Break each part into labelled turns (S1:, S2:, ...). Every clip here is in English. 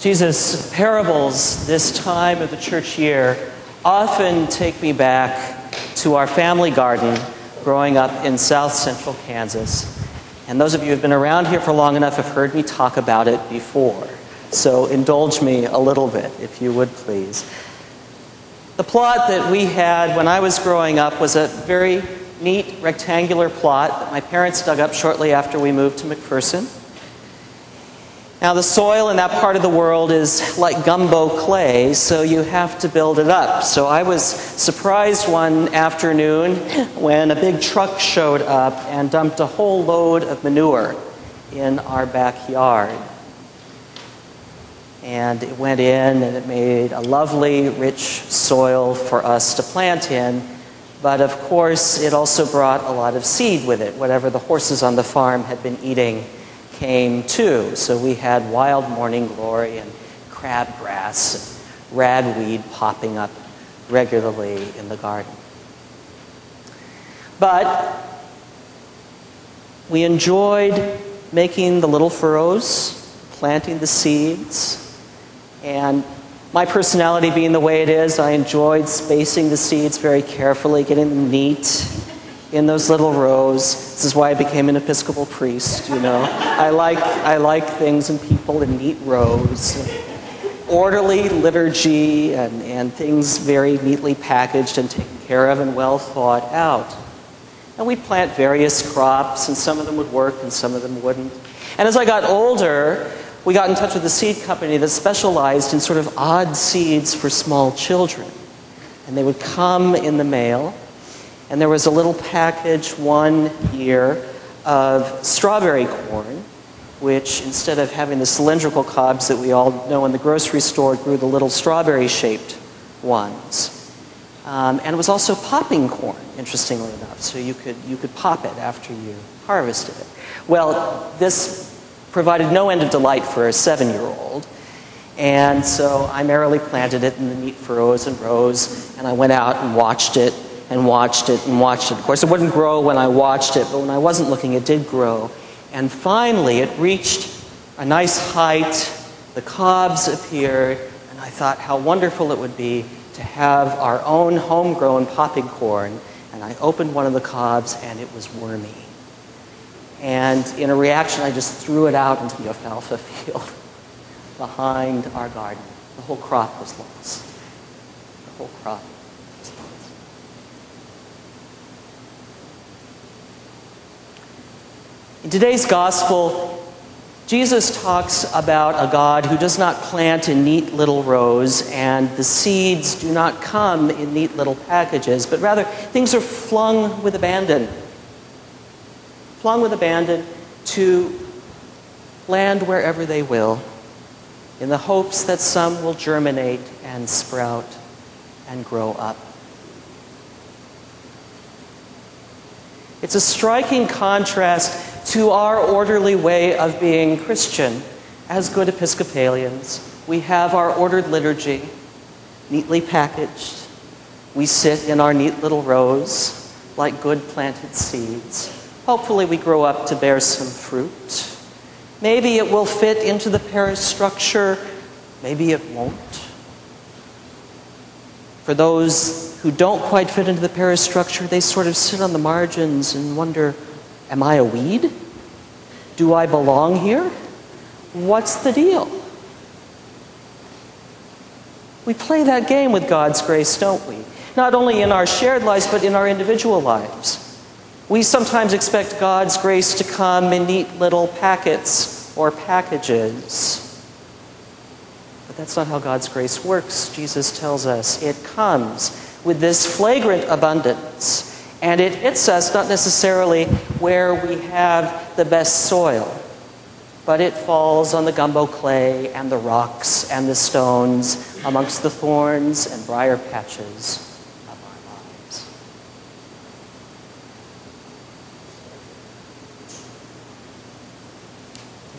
S1: Jesus' parables this time of the church year often take me back to our family garden growing up in south central Kansas. And those of you who have been around here for long enough have heard me talk about it before. So indulge me a little bit, if you would please. The plot that we had when I was growing up was a very neat rectangular plot that my parents dug up shortly after we moved to McPherson. Now, the soil in that part of the world is like gumbo clay, so you have to build it up. So I was surprised one afternoon when a big truck showed up and dumped a whole load of manure in our backyard. And it went in and it made a lovely, rich soil for us to plant in. But of course, it also brought a lot of seed with it, whatever the horses on the farm had been eating came too. So we had wild morning glory and crabgrass and ragweed popping up regularly in the garden. But we enjoyed making the little furrows, planting the seeds, and my personality being the way it is, I enjoyed spacing the seeds very carefully, getting them neat in those little rows. This is why I became an Episcopal priest, you know. I like, I like things and people in neat rows. Orderly liturgy and, and things very neatly packaged and taken care of and well thought out. And we'd plant various crops, and some of them would work and some of them wouldn't. And as I got older, we got in touch with a seed company that specialized in sort of odd seeds for small children. And they would come in the mail, and there was a little package one year of strawberry corn, which instead of having the cylindrical cobs that we all know in the grocery store, grew the little strawberry shaped ones. Um, and it was also popping corn, interestingly enough, so you could, you could pop it after you harvested it. Well, this provided no end of delight for a seven year old. And so I merrily planted it in the neat furrows and rows, and I went out and watched it and watched it and watched it. Of course, it wouldn't grow when I watched it, but when I wasn't looking, it did grow. And finally, it reached a nice height, the cobs appeared, and I thought how wonderful it would be to have our own homegrown popping corn. And I opened one of the cobs, and it was wormy. And in a reaction, I just threw it out into the alfalfa field behind our garden. The whole crop was lost. The whole crop was lost. In today's gospel, Jesus talks about a God who does not plant in neat little rows, and the seeds do not come in neat little packages, but rather things are flung with abandon flung with abandon to land wherever they will, in the hopes that some will germinate and sprout and grow up. It's a striking contrast to our orderly way of being Christian. As good Episcopalians, we have our ordered liturgy, neatly packaged. We sit in our neat little rows like good planted seeds. Hopefully, we grow up to bear some fruit. Maybe it will fit into the parish structure, maybe it won't. For those who don't quite fit into the parish structure, they sort of sit on the margins and wonder Am I a weed? Do I belong here? What's the deal? We play that game with God's grace, don't we? Not only in our shared lives, but in our individual lives. We sometimes expect God's grace to come in neat little packets or packages. But that's not how God's grace works. Jesus tells us it comes with this flagrant abundance, and it hits us not necessarily where we have the best soil, but it falls on the gumbo clay and the rocks and the stones amongst the thorns and briar patches of our lives.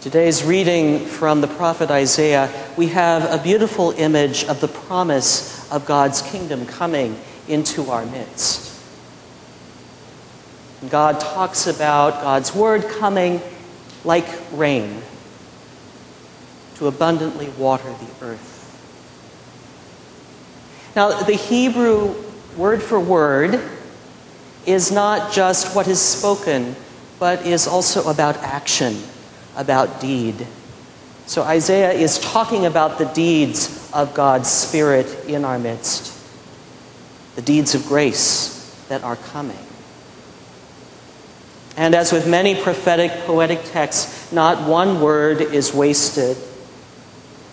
S1: Today's reading from the prophet Isaiah, we have a beautiful image of the promise of God's kingdom coming into our midst. God talks about God's word coming like rain to abundantly water the earth. Now, the Hebrew word for word is not just what is spoken, but is also about action, about deed. So Isaiah is talking about the deeds of God's Spirit in our midst, the deeds of grace that are coming. And as with many prophetic, poetic texts, not one word is wasted.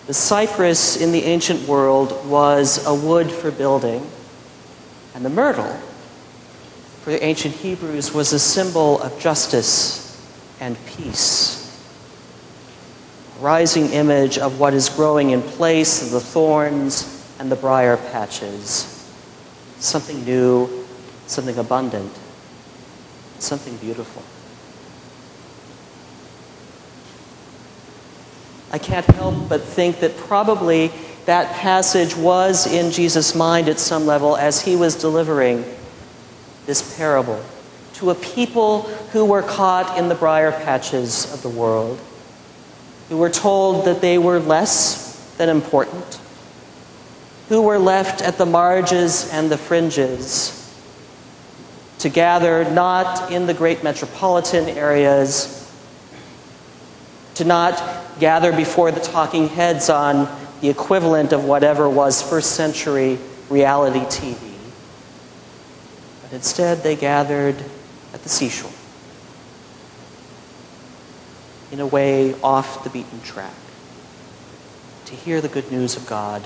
S1: The cypress in the ancient world was a wood for building, and the myrtle for the ancient Hebrews was a symbol of justice and peace. Rising image of what is growing in place of the thorns and the briar patches. Something new, something abundant, something beautiful. I can't help but think that probably that passage was in Jesus' mind at some level as he was delivering this parable to a people who were caught in the briar patches of the world, who were told that they were less than important, who were left at the marges and the fringes to gather not in the great metropolitan areas, to not gather before the talking heads on the equivalent of whatever was first century reality TV but instead they gathered at the seashore in a way off the beaten track to hear the good news of God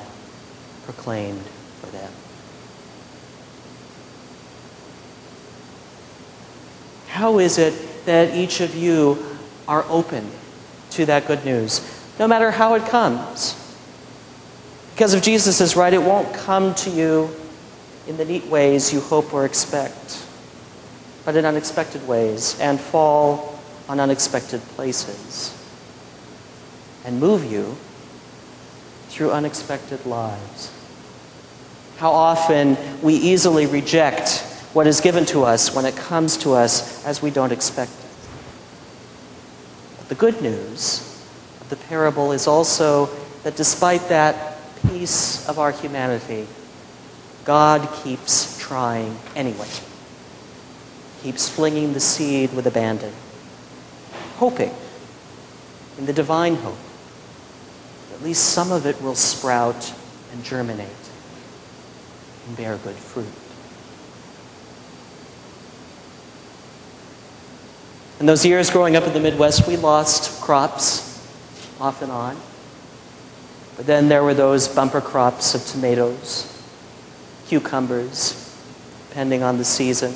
S1: proclaimed for them. How is it that each of you are open to that good news, no matter how it comes? Because if Jesus is right, it won't come to you in the neat ways you hope or expect, but in unexpected ways and fall on unexpected places and move you through unexpected lives. How often we easily reject what is given to us when it comes to us as we don't expect it. But the good news of the parable is also that despite that piece of our humanity, God keeps trying anyway. Keeps flinging the seed with abandon, hoping in the divine hope that at least some of it will sprout and germinate and bear good fruit. In those years growing up in the Midwest, we lost crops off and on. But then there were those bumper crops of tomatoes cucumbers, depending on the season.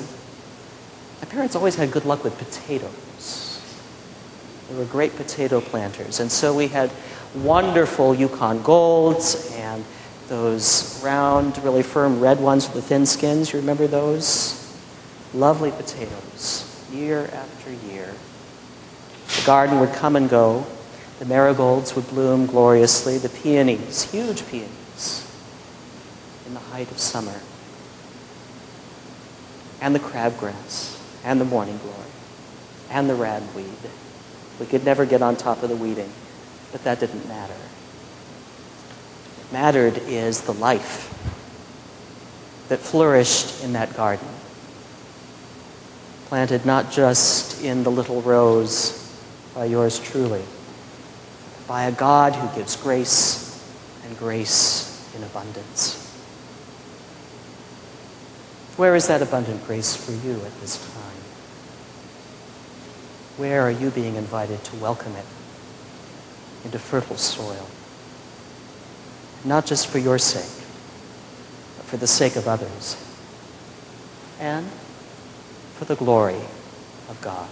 S1: My parents always had good luck with potatoes. They were great potato planters. And so we had wonderful Yukon Golds and those round, really firm red ones with the thin skins. You remember those? Lovely potatoes, year after year. The garden would come and go. The marigolds would bloom gloriously. The peonies, huge peonies in the height of summer, and the crabgrass, and the morning glory, and the ragweed. We could never get on top of the weeding, but that didn't matter. What mattered is the life that flourished in that garden, planted not just in the little rows by yours truly, by a God who gives grace and grace in abundance. Where is that abundant grace for you at this time? Where are you being invited to welcome it into fertile soil? Not just for your sake, but for the sake of others and for the glory of God.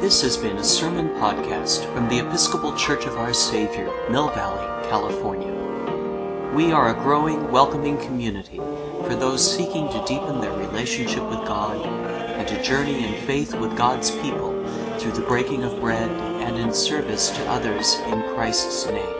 S2: This has been a sermon podcast from the Episcopal Church of Our Savior, Mill Valley, California. We are a growing, welcoming community for those seeking to deepen their relationship with God and to journey in faith with God's people through the breaking of bread and in service to others in Christ's name.